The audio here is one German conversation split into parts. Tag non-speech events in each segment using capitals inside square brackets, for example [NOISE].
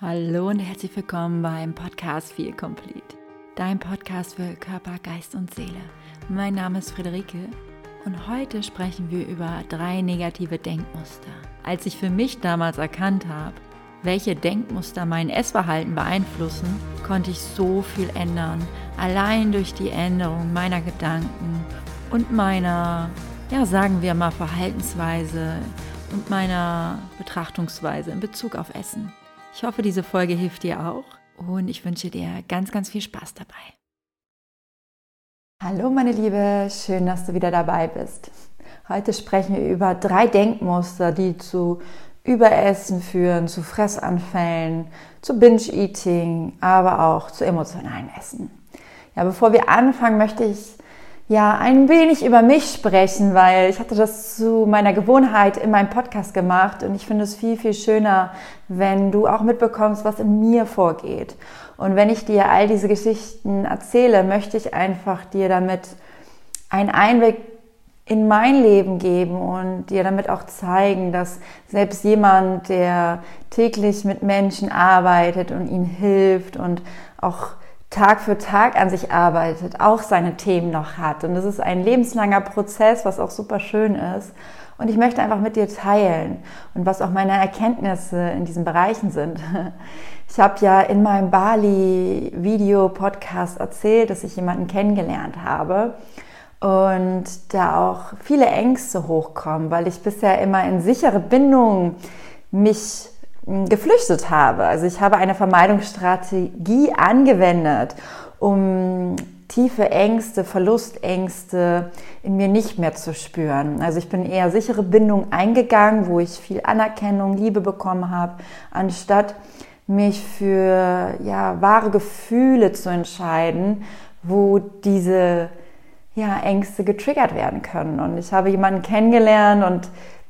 Hallo und herzlich willkommen beim Podcast Feel Complete, dein Podcast für Körper, Geist und Seele. Mein Name ist Friederike und heute sprechen wir über drei negative Denkmuster. Als ich für mich damals erkannt habe, welche Denkmuster mein Essverhalten beeinflussen, konnte ich so viel ändern, allein durch die Änderung meiner Gedanken und meiner, ja sagen wir mal, Verhaltensweise und meiner Betrachtungsweise in Bezug auf Essen. Ich hoffe, diese Folge hilft dir auch und ich wünsche dir ganz, ganz viel Spaß dabei. Hallo meine Liebe, schön, dass du wieder dabei bist. Heute sprechen wir über drei Denkmuster, die zu Überessen führen, zu Fressanfällen, zu Binge-Eating, aber auch zu emotionalen Essen. Ja, bevor wir anfangen, möchte ich ja ein wenig über mich sprechen, weil ich hatte das zu meiner Gewohnheit in meinem Podcast gemacht und ich finde es viel, viel schöner, wenn du auch mitbekommst, was in mir vorgeht. Und wenn ich dir all diese Geschichten erzähle, möchte ich einfach dir damit einen Einblick in mein Leben geben und dir damit auch zeigen, dass selbst jemand, der täglich mit Menschen arbeitet und ihnen hilft und auch Tag für Tag an sich arbeitet, auch seine Themen noch hat. Und das ist ein lebenslanger Prozess, was auch super schön ist. Und ich möchte einfach mit dir teilen und was auch meine Erkenntnisse in diesen Bereichen sind. Ich habe ja in meinem Bali-Video-Podcast erzählt, dass ich jemanden kennengelernt habe und da auch viele Ängste hochkommen, weil ich bisher immer in sichere Bindungen mich geflüchtet habe. Also ich habe eine Vermeidungsstrategie angewendet, um tiefe Ängste, Verlustängste in mir nicht mehr zu spüren. Also ich bin eher sichere Bindung eingegangen, wo ich viel Anerkennung, Liebe bekommen habe, anstatt mich für ja, wahre Gefühle zu entscheiden, wo diese ja, Ängste getriggert werden können. Und ich habe jemanden kennengelernt und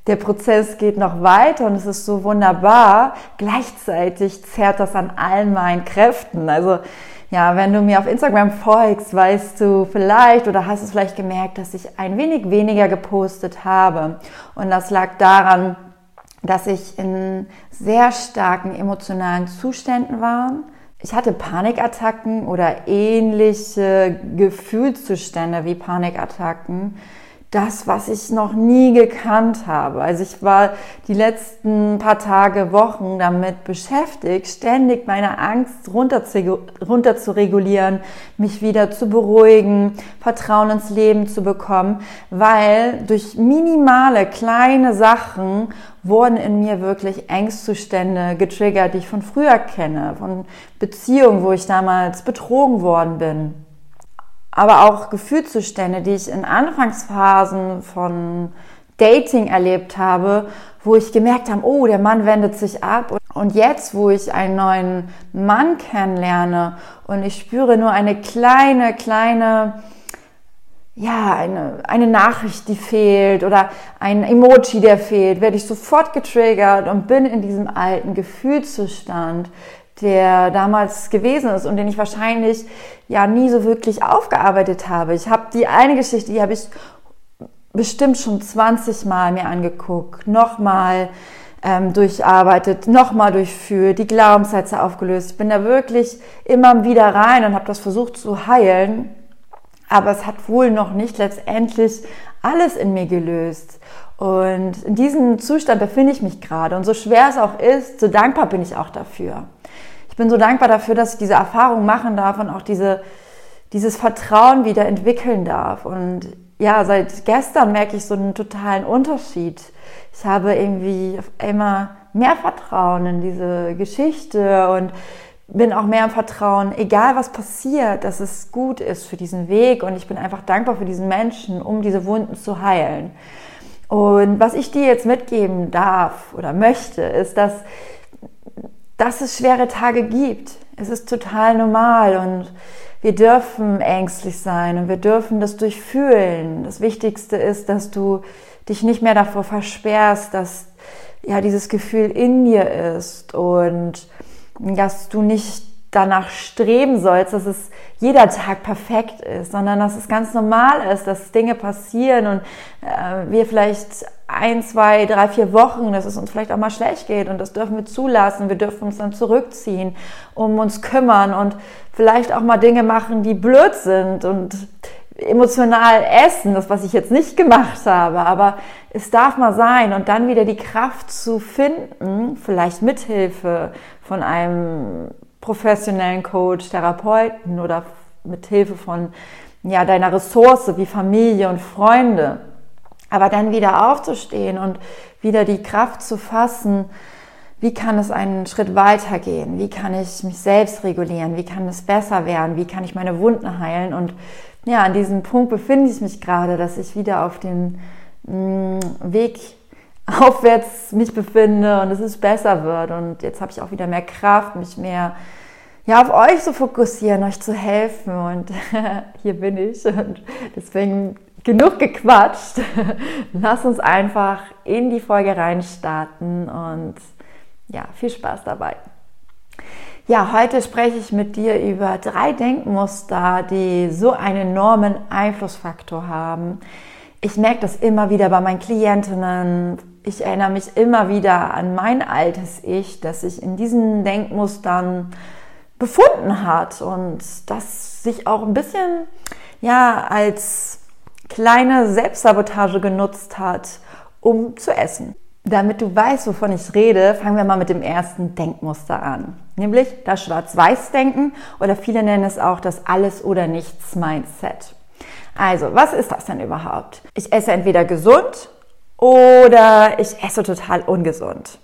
der Prozess geht noch weiter und es ist so wunderbar. Gleichzeitig zerrt das an allen meinen Kräften. Also ja, wenn du mir auf Instagram folgst, weißt du vielleicht oder hast es vielleicht gemerkt, dass ich ein wenig weniger gepostet habe. Und das lag daran, dass ich in sehr starken emotionalen Zuständen war. Ich hatte Panikattacken oder ähnliche Gefühlszustände wie Panikattacken das, was ich noch nie gekannt habe. Also ich war die letzten paar Tage, Wochen damit beschäftigt, ständig meine Angst runter zu, runter zu regulieren, mich wieder zu beruhigen, Vertrauen ins Leben zu bekommen, weil durch minimale kleine Sachen wurden in mir wirklich Ängstzustände getriggert, die ich von früher kenne, von Beziehungen, wo ich damals betrogen worden bin aber auch Gefühlszustände, die ich in Anfangsphasen von Dating erlebt habe, wo ich gemerkt habe, oh, der Mann wendet sich ab. Und jetzt, wo ich einen neuen Mann kennenlerne und ich spüre nur eine kleine, kleine, ja, eine, eine Nachricht, die fehlt oder ein Emoji, der fehlt, werde ich sofort getriggert und bin in diesem alten Gefühlszustand, der damals gewesen ist und den ich wahrscheinlich ja nie so wirklich aufgearbeitet habe. Ich habe die eine Geschichte, die habe ich bestimmt schon 20 Mal mir angeguckt, nochmal ähm, durcharbeitet, nochmal durchführt, die Glaubenssätze aufgelöst. Ich bin da wirklich immer wieder rein und habe das versucht zu heilen, aber es hat wohl noch nicht letztendlich alles in mir gelöst. Und in diesem Zustand befinde ich mich gerade. Und so schwer es auch ist, so dankbar bin ich auch dafür bin so dankbar dafür, dass ich diese Erfahrung machen darf und auch diese, dieses Vertrauen wieder entwickeln darf. Und ja, seit gestern merke ich so einen totalen Unterschied. Ich habe irgendwie immer mehr Vertrauen in diese Geschichte und bin auch mehr im Vertrauen, egal was passiert, dass es gut ist für diesen Weg und ich bin einfach dankbar für diesen Menschen, um diese Wunden zu heilen. Und was ich dir jetzt mitgeben darf oder möchte, ist, dass dass es schwere Tage gibt. Es ist total normal und wir dürfen ängstlich sein und wir dürfen das durchfühlen. Das Wichtigste ist, dass du dich nicht mehr davor versperrst, dass ja dieses Gefühl in dir ist und dass du nicht danach streben sollst, dass es jeder Tag perfekt ist, sondern dass es ganz normal ist, dass Dinge passieren und äh, wir vielleicht ein, zwei, drei, vier Wochen, dass es uns vielleicht auch mal schlecht geht und das dürfen wir zulassen. Wir dürfen uns dann zurückziehen, um uns kümmern und vielleicht auch mal Dinge machen, die blöd sind und emotional essen, das was ich jetzt nicht gemacht habe, aber es darf mal sein und dann wieder die Kraft zu finden, vielleicht mithilfe von einem professionellen Coach, Therapeuten oder mithilfe von ja, deiner Ressource wie Familie und Freunde. Aber dann wieder aufzustehen und wieder die Kraft zu fassen, wie kann es einen Schritt weiter gehen? Wie kann ich mich selbst regulieren? Wie kann es besser werden? Wie kann ich meine Wunden heilen? Und ja, an diesem Punkt befinde ich mich gerade, dass ich wieder auf den mm, Weg [LAUGHS] aufwärts mich befinde und dass es besser wird. Und jetzt habe ich auch wieder mehr Kraft, mich mehr ja, auf euch zu fokussieren, euch zu helfen. Und [LAUGHS] hier bin ich. Und deswegen genug gequatscht. [LAUGHS] Lass uns einfach in die Folge reinstarten und ja, viel Spaß dabei. Ja, heute spreche ich mit dir über drei Denkmuster, die so einen enormen Einflussfaktor haben. Ich merke das immer wieder bei meinen Klientinnen. Ich erinnere mich immer wieder an mein altes Ich, dass sich in diesen Denkmustern befunden hat und das sich auch ein bisschen ja als kleine Selbstsabotage genutzt hat, um zu essen. Damit du weißt, wovon ich rede, fangen wir mal mit dem ersten Denkmuster an, nämlich das Schwarz-Weiß-Denken oder viele nennen es auch das Alles- oder Nichts-Mindset. Also, was ist das denn überhaupt? Ich esse entweder gesund oder ich esse total ungesund.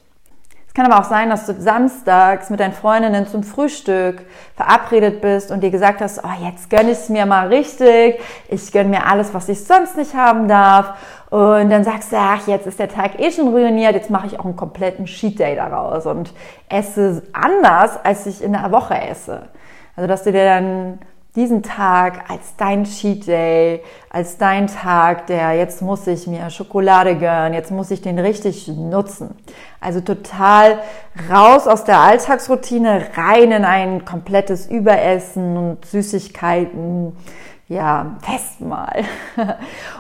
Es kann aber auch sein, dass du samstags mit deinen Freundinnen zum Frühstück verabredet bist und dir gesagt hast, oh, jetzt gönne ich es mir mal richtig, ich gönne mir alles, was ich sonst nicht haben darf. Und dann sagst du, ach, jetzt ist der Tag eh schon ruiniert, jetzt mache ich auch einen kompletten Cheat Day daraus und esse anders, als ich in der Woche esse. Also, dass du dir dann diesen Tag als dein Cheat Day, als dein Tag, der jetzt muss ich mir Schokolade gönnen, jetzt muss ich den richtig nutzen. Also total raus aus der Alltagsroutine, rein in ein komplettes Überessen und Süßigkeiten, ja, Festmahl. [LAUGHS]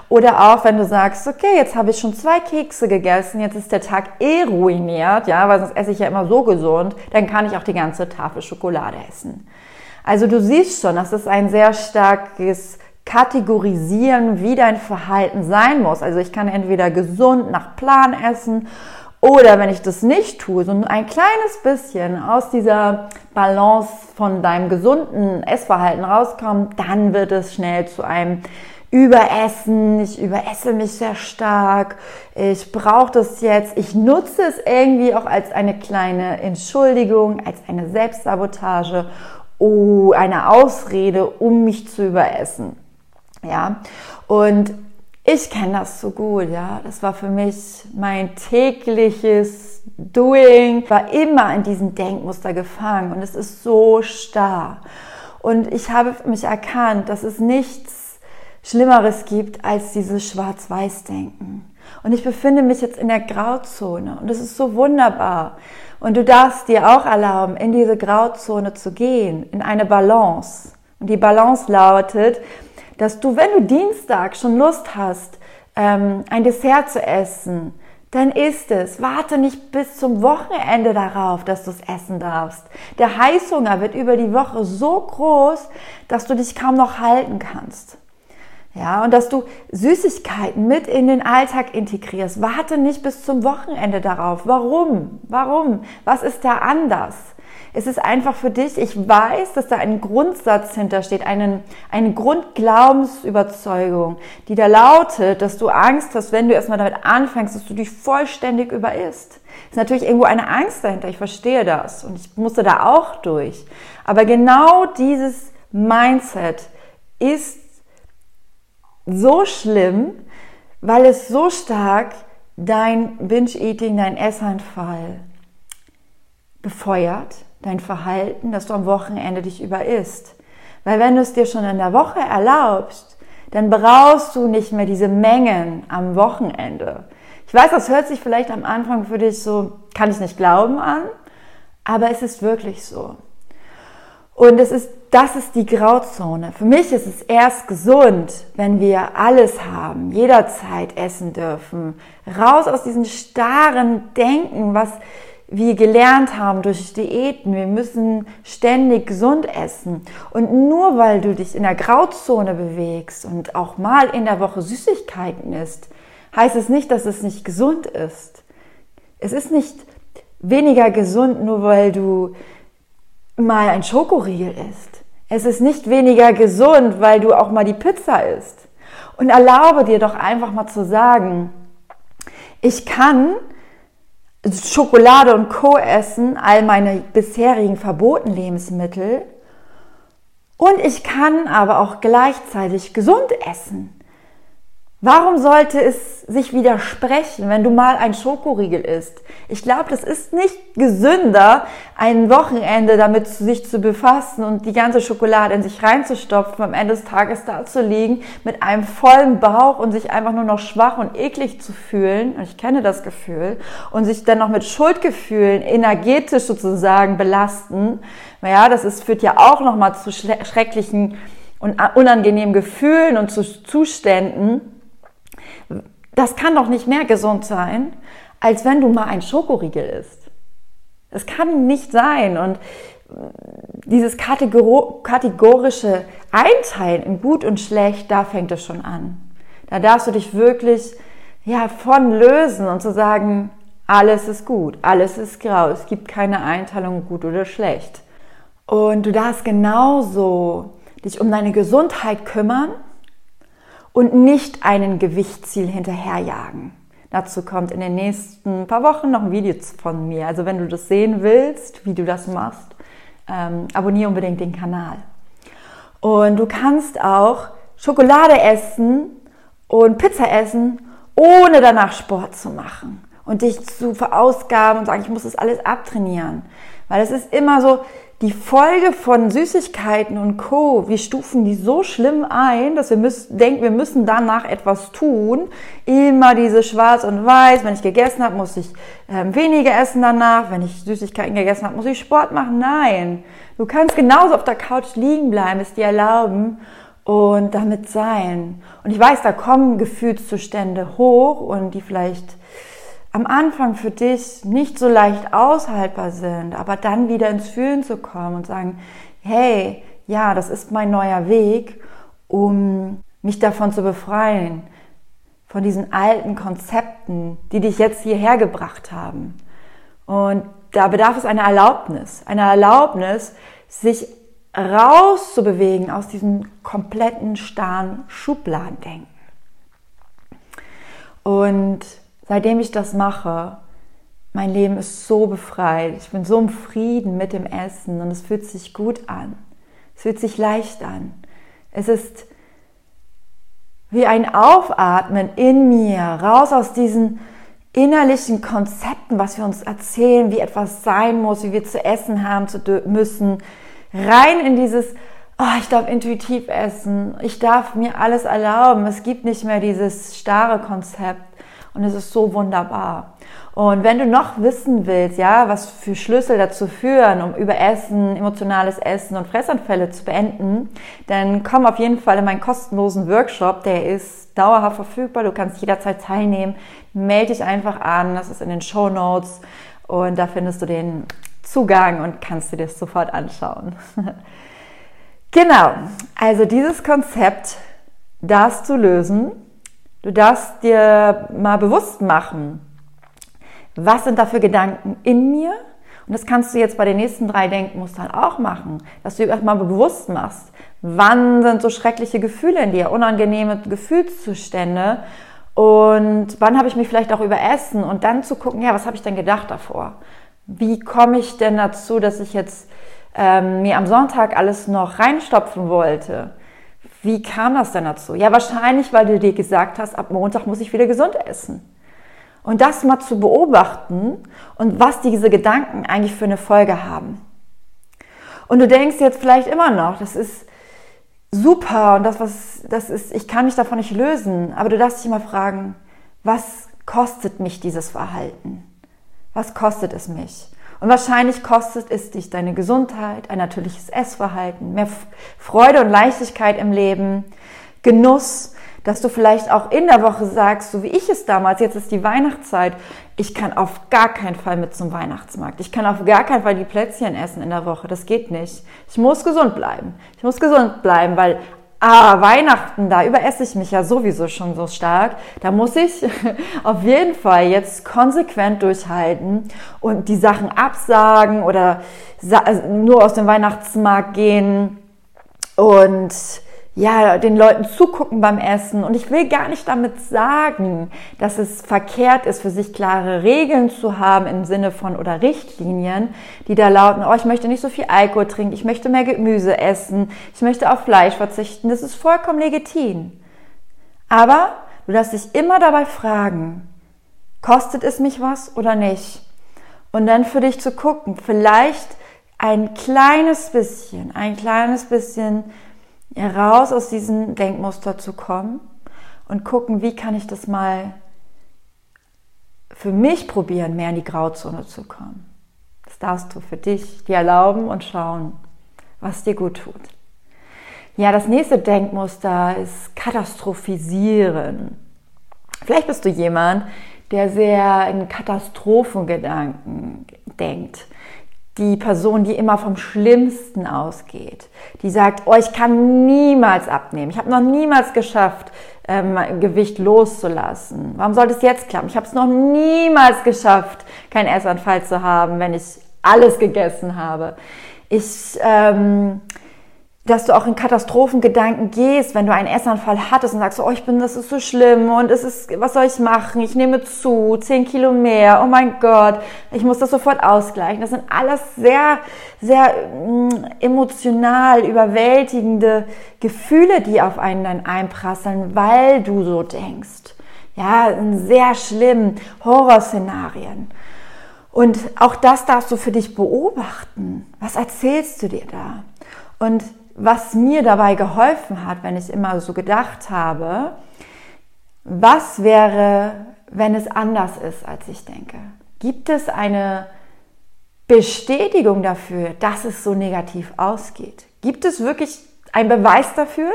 Oder auch, wenn du sagst, okay, jetzt habe ich schon zwei Kekse gegessen, jetzt ist der Tag eh ruiniert, ja, weil sonst esse ich ja immer so gesund, dann kann ich auch die ganze Tafel Schokolade essen. Also du siehst schon, das ist ein sehr starkes Kategorisieren, wie dein Verhalten sein muss. Also ich kann entweder gesund nach Plan essen oder wenn ich das nicht tue, so ein kleines bisschen aus dieser Balance von deinem gesunden Essverhalten rauskommen, dann wird es schnell zu einem Überessen. Ich überesse mich sehr stark. Ich brauche das jetzt. Ich nutze es irgendwie auch als eine kleine Entschuldigung, als eine Selbstsabotage oh, eine Ausrede, um mich zu überessen. Ja, und ich kenne das so gut, ja. Das war für mich mein tägliches Doing, war immer in diesem Denkmuster gefangen und es ist so starr. Und ich habe mich erkannt, dass es nichts Schlimmeres gibt als dieses Schwarz-Weiß-Denken. Und ich befinde mich jetzt in der Grauzone und es ist so wunderbar. Und du darfst dir auch erlauben, in diese Grauzone zu gehen, in eine Balance. Und die Balance lautet, dass du, wenn du Dienstag schon Lust hast, ähm, ein Dessert zu essen, dann isst es. Warte nicht bis zum Wochenende darauf, dass du es essen darfst. Der Heißhunger wird über die Woche so groß, dass du dich kaum noch halten kannst. Ja, und dass du Süßigkeiten mit in den Alltag integrierst. Warte nicht bis zum Wochenende darauf. Warum? Warum? Was ist da anders? Es ist einfach für dich, ich weiß, dass da ein Grundsatz hintersteht, einen, eine Grundglaubensüberzeugung, die da lautet, dass du Angst hast, wenn du erstmal damit anfängst, dass du dich vollständig überisst. Ist natürlich irgendwo eine Angst dahinter, ich verstehe das und ich musste da auch durch. Aber genau dieses Mindset ist so schlimm, weil es so stark dein Binge-Eating, dein Essanfall befeuert, dein Verhalten, dass du am Wochenende dich überisst. Weil wenn du es dir schon in der Woche erlaubst, dann brauchst du nicht mehr diese Mengen am Wochenende. Ich weiß, das hört sich vielleicht am Anfang für dich so, kann ich nicht glauben an, aber es ist wirklich so. Und es ist, das ist die Grauzone. Für mich ist es erst gesund, wenn wir alles haben, jederzeit essen dürfen. Raus aus diesem starren Denken, was wir gelernt haben durch Diäten. Wir müssen ständig gesund essen. Und nur weil du dich in der Grauzone bewegst und auch mal in der Woche Süßigkeiten isst, heißt es nicht, dass es nicht gesund ist. Es ist nicht weniger gesund, nur weil du mal ein Schokoriegel isst. Es ist nicht weniger gesund, weil du auch mal die Pizza isst. Und erlaube dir doch einfach mal zu sagen, ich kann Schokolade und Co. essen, all meine bisherigen verbotenen Lebensmittel. Und ich kann aber auch gleichzeitig gesund essen. Warum sollte es sich widersprechen, wenn du mal ein Schokoriegel isst? Ich glaube, das ist nicht gesünder, ein Wochenende damit sich zu befassen und die ganze Schokolade in sich reinzustopfen, am Ende des Tages da zu liegen mit einem vollen Bauch und sich einfach nur noch schwach und eklig zu fühlen. Und ich kenne das Gefühl. Und sich dann noch mit Schuldgefühlen energetisch sozusagen belasten. Naja, das ist, führt ja auch nochmal zu schrecklichen und unangenehmen Gefühlen und zu Zuständen das kann doch nicht mehr gesund sein, als wenn du mal ein Schokoriegel isst. Das kann nicht sein. Und dieses kategorische Einteilen in gut und schlecht, da fängt es schon an. Da darfst du dich wirklich ja, von lösen und zu sagen, alles ist gut, alles ist grau, es gibt keine Einteilung gut oder schlecht. Und du darfst genauso dich um deine Gesundheit kümmern und nicht einen Gewichtsziel hinterherjagen. Dazu kommt in den nächsten paar Wochen noch ein Video von mir. Also wenn du das sehen willst, wie du das machst, ähm, abonniere unbedingt den Kanal. Und du kannst auch Schokolade essen und Pizza essen, ohne danach Sport zu machen und dich zu verausgaben und sagen, ich muss das alles abtrainieren. Weil es ist immer so, die Folge von Süßigkeiten und Co., wir stufen die so schlimm ein, dass wir müssen, denken, wir müssen danach etwas tun. Immer diese Schwarz und Weiß. Wenn ich gegessen habe, muss ich ähm, weniger essen danach. Wenn ich Süßigkeiten gegessen habe, muss ich Sport machen. Nein, du kannst genauso auf der Couch liegen bleiben, es dir erlauben und damit sein. Und ich weiß, da kommen Gefühlszustände hoch und die vielleicht am Anfang für dich nicht so leicht aushaltbar sind, aber dann wieder ins Fühlen zu kommen und sagen, hey, ja, das ist mein neuer Weg, um mich davon zu befreien, von diesen alten Konzepten, die dich jetzt hierher gebracht haben. Und da bedarf es einer Erlaubnis, einer Erlaubnis, sich rauszubewegen aus diesem kompletten starren Schubladendenken. Und seitdem ich das mache, mein Leben ist so befreit. Ich bin so im Frieden mit dem Essen und es fühlt sich gut an. Es fühlt sich leicht an. Es ist wie ein Aufatmen in mir, raus aus diesen innerlichen Konzepten, was wir uns erzählen, wie etwas sein muss, wie wir zu essen haben zu müssen, rein in dieses, oh, ich darf intuitiv essen, ich darf mir alles erlauben. Es gibt nicht mehr dieses starre Konzept. Und es ist so wunderbar. Und wenn du noch wissen willst, ja, was für Schlüssel dazu führen, um über Essen, emotionales Essen und Fressanfälle zu beenden, dann komm auf jeden Fall in meinen kostenlosen Workshop. Der ist dauerhaft verfügbar. Du kannst jederzeit teilnehmen. Melde dich einfach an. Das ist in den Show Notes. Und da findest du den Zugang und kannst dir das sofort anschauen. [LAUGHS] genau. Also dieses Konzept darfst du lösen Du darfst dir mal bewusst machen, was sind da für Gedanken in mir? Und das kannst du jetzt bei den nächsten drei Denkmustern auch machen, dass du dir mal bewusst machst, wann sind so schreckliche Gefühle in dir, unangenehme Gefühlszustände und wann habe ich mich vielleicht auch überessen und dann zu gucken, ja, was habe ich denn gedacht davor? Wie komme ich denn dazu, dass ich jetzt ähm, mir am Sonntag alles noch reinstopfen wollte? Wie kam das denn dazu? Ja, wahrscheinlich, weil du dir gesagt hast, ab Montag muss ich wieder gesund essen. Und das mal zu beobachten und was diese Gedanken eigentlich für eine Folge haben. Und du denkst jetzt vielleicht immer noch, das ist super und das, was, das ist, ich kann mich davon nicht lösen. Aber du darfst dich mal fragen, was kostet mich dieses Verhalten? Was kostet es mich? Und wahrscheinlich kostet es dich deine Gesundheit, ein natürliches Essverhalten, mehr Freude und Leichtigkeit im Leben, Genuss, dass du vielleicht auch in der Woche sagst, so wie ich es damals, jetzt ist die Weihnachtszeit, ich kann auf gar keinen Fall mit zum Weihnachtsmarkt. Ich kann auf gar keinen Fall die Plätzchen essen in der Woche. Das geht nicht. Ich muss gesund bleiben. Ich muss gesund bleiben, weil ah, Weihnachten, da überesse ich mich ja sowieso schon so stark. Da muss ich [LAUGHS] auf jeden Fall jetzt konsequent durchhalten und die Sachen absagen oder also nur aus dem Weihnachtsmarkt gehen und ja, den Leuten zugucken beim Essen. Und ich will gar nicht damit sagen, dass es verkehrt ist, für sich klare Regeln zu haben im Sinne von oder Richtlinien, die da lauten, oh, ich möchte nicht so viel Alkohol trinken, ich möchte mehr Gemüse essen, ich möchte auf Fleisch verzichten. Das ist vollkommen legitim. Aber du darfst dich immer dabei fragen, kostet es mich was oder nicht? Und dann für dich zu gucken, vielleicht ein kleines bisschen, ein kleines bisschen raus aus diesem Denkmuster zu kommen und gucken, wie kann ich das mal für mich probieren, mehr in die Grauzone zu kommen. Das darfst du für dich dir erlauben und schauen, was dir gut tut. Ja, das nächste Denkmuster ist katastrophisieren. Vielleicht bist du jemand, der sehr in Katastrophengedanken denkt die Person, die immer vom Schlimmsten ausgeht, die sagt, oh, ich kann niemals abnehmen, ich habe noch niemals geschafft, ähm, Gewicht loszulassen. Warum soll das jetzt klappen? Ich habe es noch niemals geschafft, keinen Essanfall zu haben, wenn ich alles gegessen habe. Ich ähm, dass du auch in Katastrophengedanken gehst, wenn du einen Essanfall hattest und sagst, oh, ich bin, das ist so schlimm und es ist, was soll ich machen? Ich nehme zu, zehn Kilo mehr, oh mein Gott, ich muss das sofort ausgleichen. Das sind alles sehr, sehr mm, emotional überwältigende Gefühle, die auf einen dann einprasseln, weil du so denkst. Ja, sehr schlimm, Horrorszenarien. Und auch das darfst du für dich beobachten. Was erzählst du dir da? Und was mir dabei geholfen hat, wenn ich immer so gedacht habe, was wäre, wenn es anders ist, als ich denke? Gibt es eine Bestätigung dafür, dass es so negativ ausgeht? Gibt es wirklich einen Beweis dafür?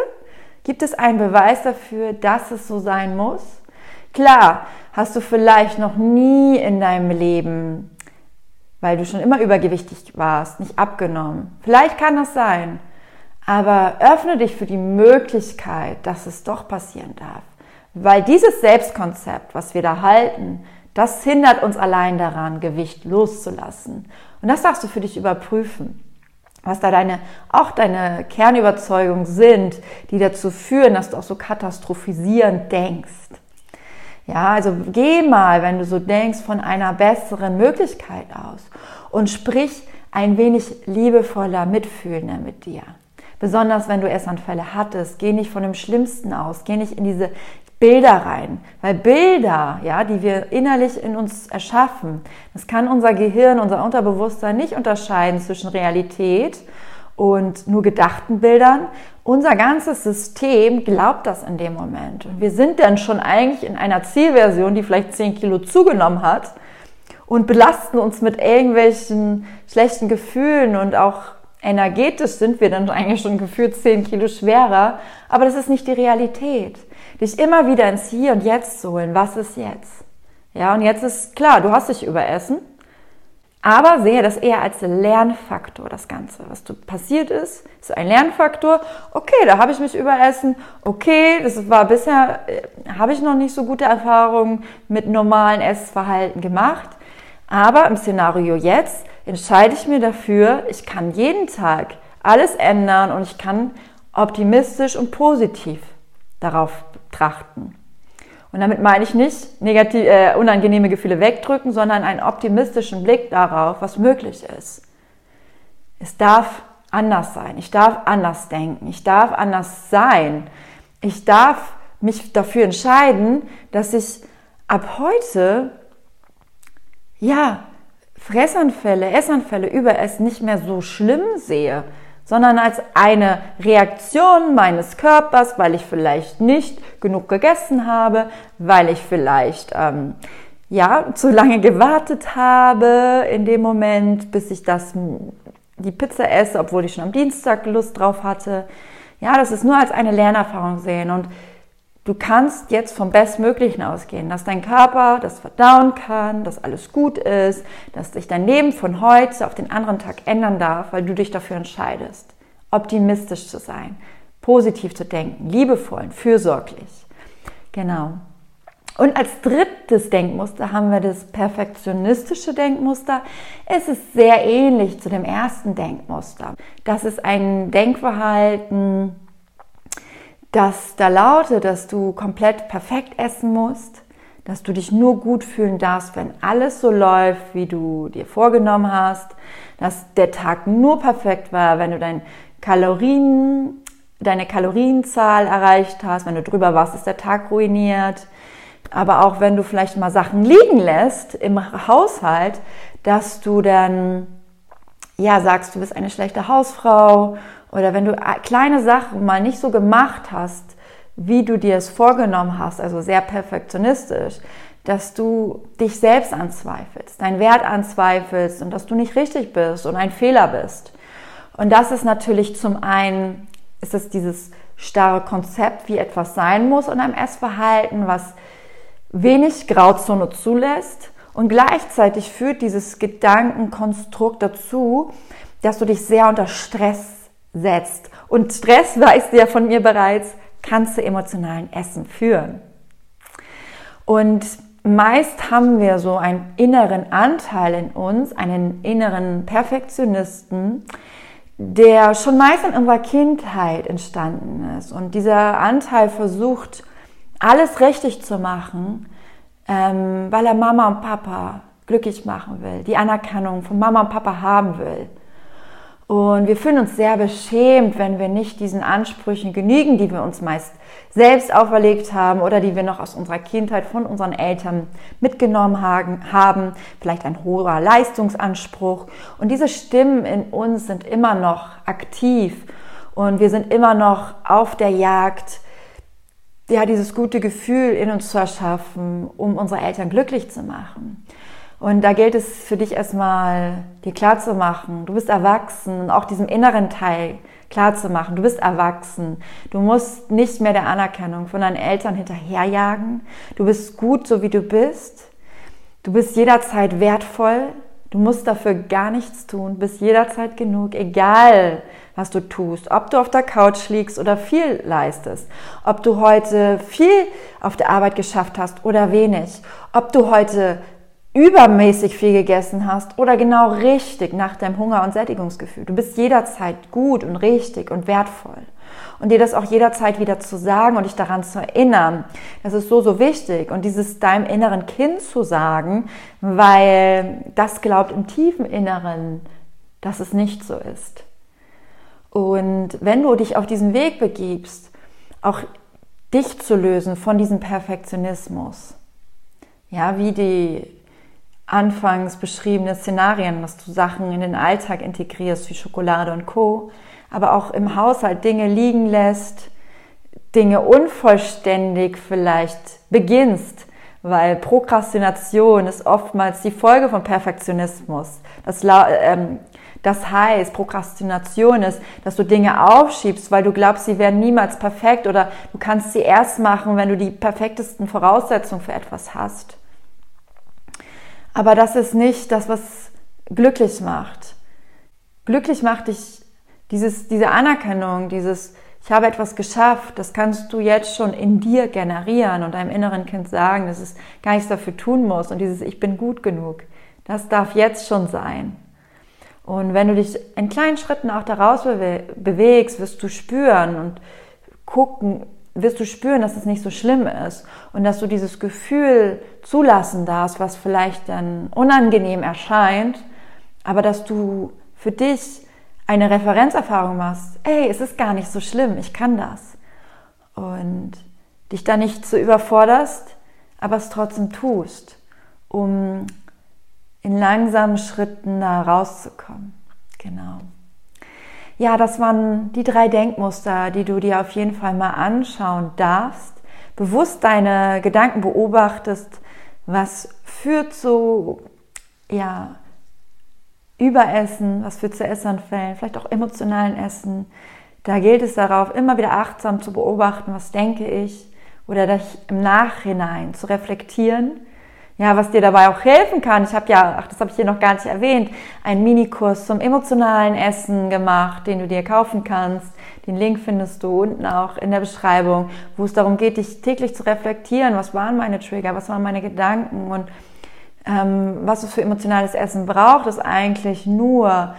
Gibt es einen Beweis dafür, dass es so sein muss? Klar, hast du vielleicht noch nie in deinem Leben, weil du schon immer übergewichtig warst, nicht abgenommen. Vielleicht kann das sein. Aber öffne dich für die Möglichkeit, dass es doch passieren darf. Weil dieses Selbstkonzept, was wir da halten, das hindert uns allein daran, Gewicht loszulassen. Und das darfst du für dich überprüfen. Was da deine, auch deine Kernüberzeugungen sind, die dazu führen, dass du auch so katastrophisierend denkst. Ja, also geh mal, wenn du so denkst, von einer besseren Möglichkeit aus und sprich ein wenig liebevoller, mitfühlender mit dir. Besonders wenn du Essanfälle hattest, geh nicht von dem Schlimmsten aus, geh nicht in diese Bilder rein, weil Bilder, ja, die wir innerlich in uns erschaffen, das kann unser Gehirn, unser Unterbewusstsein nicht unterscheiden zwischen Realität und nur gedachten Bildern. Unser ganzes System glaubt das in dem Moment. Und wir sind dann schon eigentlich in einer Zielversion, die vielleicht 10 Kilo zugenommen hat und belasten uns mit irgendwelchen schlechten Gefühlen und auch energetisch sind wir dann eigentlich schon gefühlt 10 Kilo schwerer, aber das ist nicht die Realität. Dich immer wieder ins Hier und Jetzt zu holen. Was ist jetzt? Ja, und jetzt ist klar, du hast dich überessen, aber sehe das eher als Lernfaktor, das Ganze. Was du passiert ist, ist ein Lernfaktor. Okay, da habe ich mich überessen. Okay, das war bisher, äh, habe ich noch nicht so gute Erfahrungen mit normalen Essverhalten gemacht. Aber im Szenario jetzt entscheide ich mir dafür, ich kann jeden Tag alles ändern und ich kann optimistisch und positiv darauf trachten. Und damit meine ich nicht negativ, äh, unangenehme Gefühle wegdrücken, sondern einen optimistischen Blick darauf, was möglich ist. Es darf anders sein. Ich darf anders denken. Ich darf anders sein. Ich darf mich dafür entscheiden, dass ich ab heute ja, Fressanfälle, Essanfälle, Überessen nicht mehr so schlimm sehe, sondern als eine Reaktion meines Körpers, weil ich vielleicht nicht genug gegessen habe, weil ich vielleicht ähm, ja, zu lange gewartet habe in dem Moment, bis ich das, die Pizza esse, obwohl ich schon am Dienstag Lust drauf hatte. Ja, das ist nur als eine Lernerfahrung sehen und du kannst jetzt vom Bestmöglichen ausgehen, dass dein Körper das verdauen kann, dass alles gut ist, dass sich dein Leben von heute auf den anderen Tag ändern darf, weil du dich dafür entscheidest, optimistisch zu sein, positiv zu denken, liebevoll, fürsorglich. Genau. Und als drittes Denkmuster haben wir das perfektionistische Denkmuster. Es ist sehr ähnlich zu dem ersten Denkmuster. Das ist ein Denkverhalten, das da lautet, dass du komplett perfekt essen musst, dass du dich nur gut fühlen darfst, wenn alles so läuft, wie du dir vorgenommen hast, dass der Tag nur perfekt war, wenn du dein Kalorien, deine Kalorienzahl erreicht hast, wenn du drüber warst, ist der Tag ruiniert. Aber auch wenn du vielleicht mal Sachen liegen lässt im Haushalt, dass du dann ja sagst, du bist eine schlechte Hausfrau oder wenn du kleine Sachen mal nicht so gemacht hast, wie du dir es vorgenommen hast, also sehr perfektionistisch, dass du dich selbst anzweifelst, deinen Wert anzweifelst und dass du nicht richtig bist und ein Fehler bist. Und das ist natürlich zum einen, ist es dieses starre Konzept, wie etwas sein muss und einem Essverhalten, was wenig Grauzone zulässt und gleichzeitig führt dieses Gedankenkonstrukt dazu, dass du dich sehr unter Stress setzt. Und Stress, weißt du ja von mir bereits, kann zu emotionalen Essen führen. Und meist haben wir so einen inneren Anteil in uns, einen inneren Perfektionisten, der schon meist in unserer Kindheit entstanden ist. Und dieser Anteil versucht, alles richtig zu machen, ähm, weil er Mama und Papa glücklich machen will, die Anerkennung von Mama und Papa haben will. Und wir fühlen uns sehr beschämt, wenn wir nicht diesen Ansprüchen genügen, die wir uns meist selbst auferlegt haben oder die wir noch aus unserer Kindheit von unseren Eltern mitgenommen haben. Vielleicht ein hoher Leistungsanspruch. Und diese Stimmen in uns sind immer noch aktiv und wir sind immer noch auf der Jagd ja, dieses gute Gefühl in uns zu erschaffen, um unsere Eltern glücklich zu machen. Und da gilt es für dich erstmal, dir klar zu machen, du bist erwachsen und auch diesem inneren Teil klar zu machen, du bist erwachsen. Du musst nicht mehr der Anerkennung von deinen Eltern hinterherjagen. Du bist gut, so wie du bist. Du bist jederzeit wertvoll. Du musst dafür gar nichts tun, bist jederzeit genug, egal was du tust, ob du auf der Couch liegst oder viel leistest, ob du heute viel auf der Arbeit geschafft hast oder wenig, ob du heute übermäßig viel gegessen hast oder genau richtig nach deinem Hunger- und Sättigungsgefühl. Du bist jederzeit gut und richtig und wertvoll. Und dir das auch jederzeit wieder zu sagen und dich daran zu erinnern, das ist so, so wichtig. Und dieses deinem inneren Kind zu sagen, weil das glaubt im tiefen Inneren, dass es nicht so ist. Und wenn du dich auf diesen Weg begibst, auch dich zu lösen von diesem Perfektionismus, ja, wie die anfangs beschriebenen Szenarien, dass du Sachen in den Alltag integrierst, wie Schokolade und Co., aber auch im Haushalt Dinge liegen lässt, Dinge unvollständig vielleicht beginnst, weil Prokrastination ist oftmals die Folge von Perfektionismus. Das, ähm, das heißt, Prokrastination ist, dass du Dinge aufschiebst, weil du glaubst, sie werden niemals perfekt oder du kannst sie erst machen, wenn du die perfektesten Voraussetzungen für etwas hast. Aber das ist nicht das, was glücklich macht. Glücklich macht dich dieses, diese Anerkennung, dieses, ich habe etwas geschafft, das kannst du jetzt schon in dir generieren und deinem inneren Kind sagen, dass es gar nichts dafür tun muss. Und dieses Ich bin gut genug, das darf jetzt schon sein. Und wenn du dich in kleinen Schritten auch daraus bewegst, wirst du spüren und gucken, wirst du spüren, dass es nicht so schlimm ist und dass du dieses Gefühl zulassen darfst, was vielleicht dann unangenehm erscheint, aber dass du für dich eine Referenzerfahrung machst, ey, es ist gar nicht so schlimm, ich kann das. Und dich da nicht so überforderst, aber es trotzdem tust, um in langsamen Schritten da rauszukommen. Genau. Ja, das waren die drei Denkmuster, die du dir auf jeden Fall mal anschauen darfst. Bewusst deine Gedanken beobachtest, was führt zu ja, Überessen, was führt zu Essanfällen, vielleicht auch emotionalen Essen. Da gilt es darauf, immer wieder achtsam zu beobachten, was denke ich, oder das im Nachhinein zu reflektieren ja, was dir dabei auch helfen kann. Ich habe ja, ach, das habe ich hier noch gar nicht erwähnt, einen Minikurs zum emotionalen Essen gemacht, den du dir kaufen kannst. Den Link findest du unten auch in der Beschreibung, wo es darum geht, dich täglich zu reflektieren. Was waren meine Trigger? Was waren meine Gedanken? Und ähm, was es für emotionales Essen braucht, ist eigentlich nur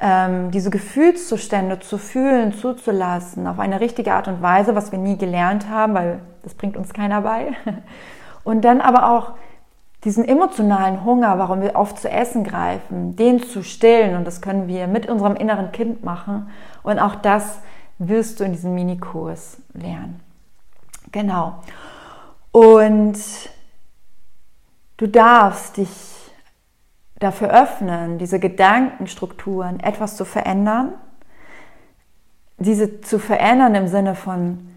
ähm, diese Gefühlszustände zu fühlen, zuzulassen, auf eine richtige Art und Weise, was wir nie gelernt haben, weil das bringt uns keiner bei. [LAUGHS] Und dann aber auch diesen emotionalen Hunger, warum wir oft zu essen greifen, den zu stillen. Und das können wir mit unserem inneren Kind machen. Und auch das wirst du in diesem Minikurs lernen. Genau. Und du darfst dich dafür öffnen, diese Gedankenstrukturen etwas zu verändern. Diese zu verändern im Sinne von,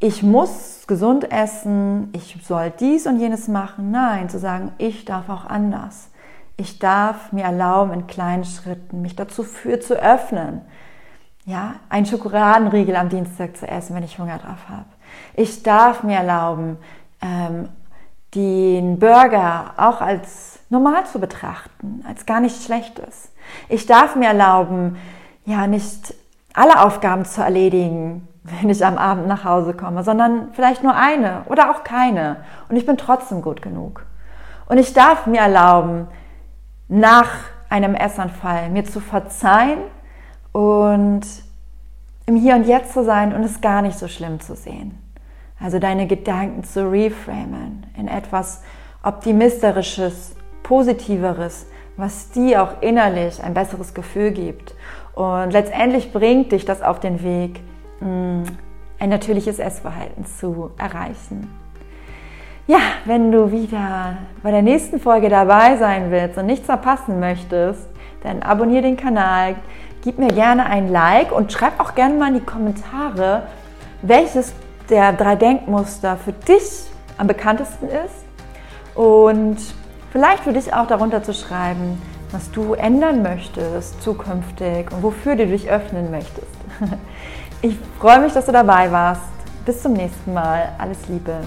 ich muss gesund essen, ich soll dies und jenes machen. Nein, zu sagen, ich darf auch anders. Ich darf mir erlauben, in kleinen Schritten mich dazu für zu öffnen. Ja, ein Schokoladenriegel am Dienstag zu essen, wenn ich Hunger drauf habe. Ich darf mir erlauben, ähm, den Burger auch als normal zu betrachten, als gar nichts Schlechtes. Ich darf mir erlauben, ja, nicht alle Aufgaben zu erledigen, wenn ich am Abend nach Hause komme, sondern vielleicht nur eine oder auch keine. Und ich bin trotzdem gut genug. Und ich darf mir erlauben, nach einem Essanfall mir zu verzeihen und im Hier und Jetzt zu sein und es gar nicht so schlimm zu sehen. Also deine Gedanken zu reframen in etwas Optimisterisches, Positiveres, was dir auch innerlich ein besseres Gefühl gibt. Und letztendlich bringt dich das auf den Weg, Mm, ein natürliches Essverhalten zu erreichen. Ja, wenn du wieder bei der nächsten Folge dabei sein willst und nichts verpassen möchtest, dann abonniere den Kanal, gib mir gerne ein Like und schreib auch gerne mal in die Kommentare, welches der drei Denkmuster für dich am bekanntesten ist und vielleicht für dich auch darunter zu schreiben, was du ändern möchtest zukünftig und wofür du dich öffnen möchtest. [LAUGHS] Ich freue mich, dass du dabei warst. Bis zum nächsten Mal. Alles Liebe.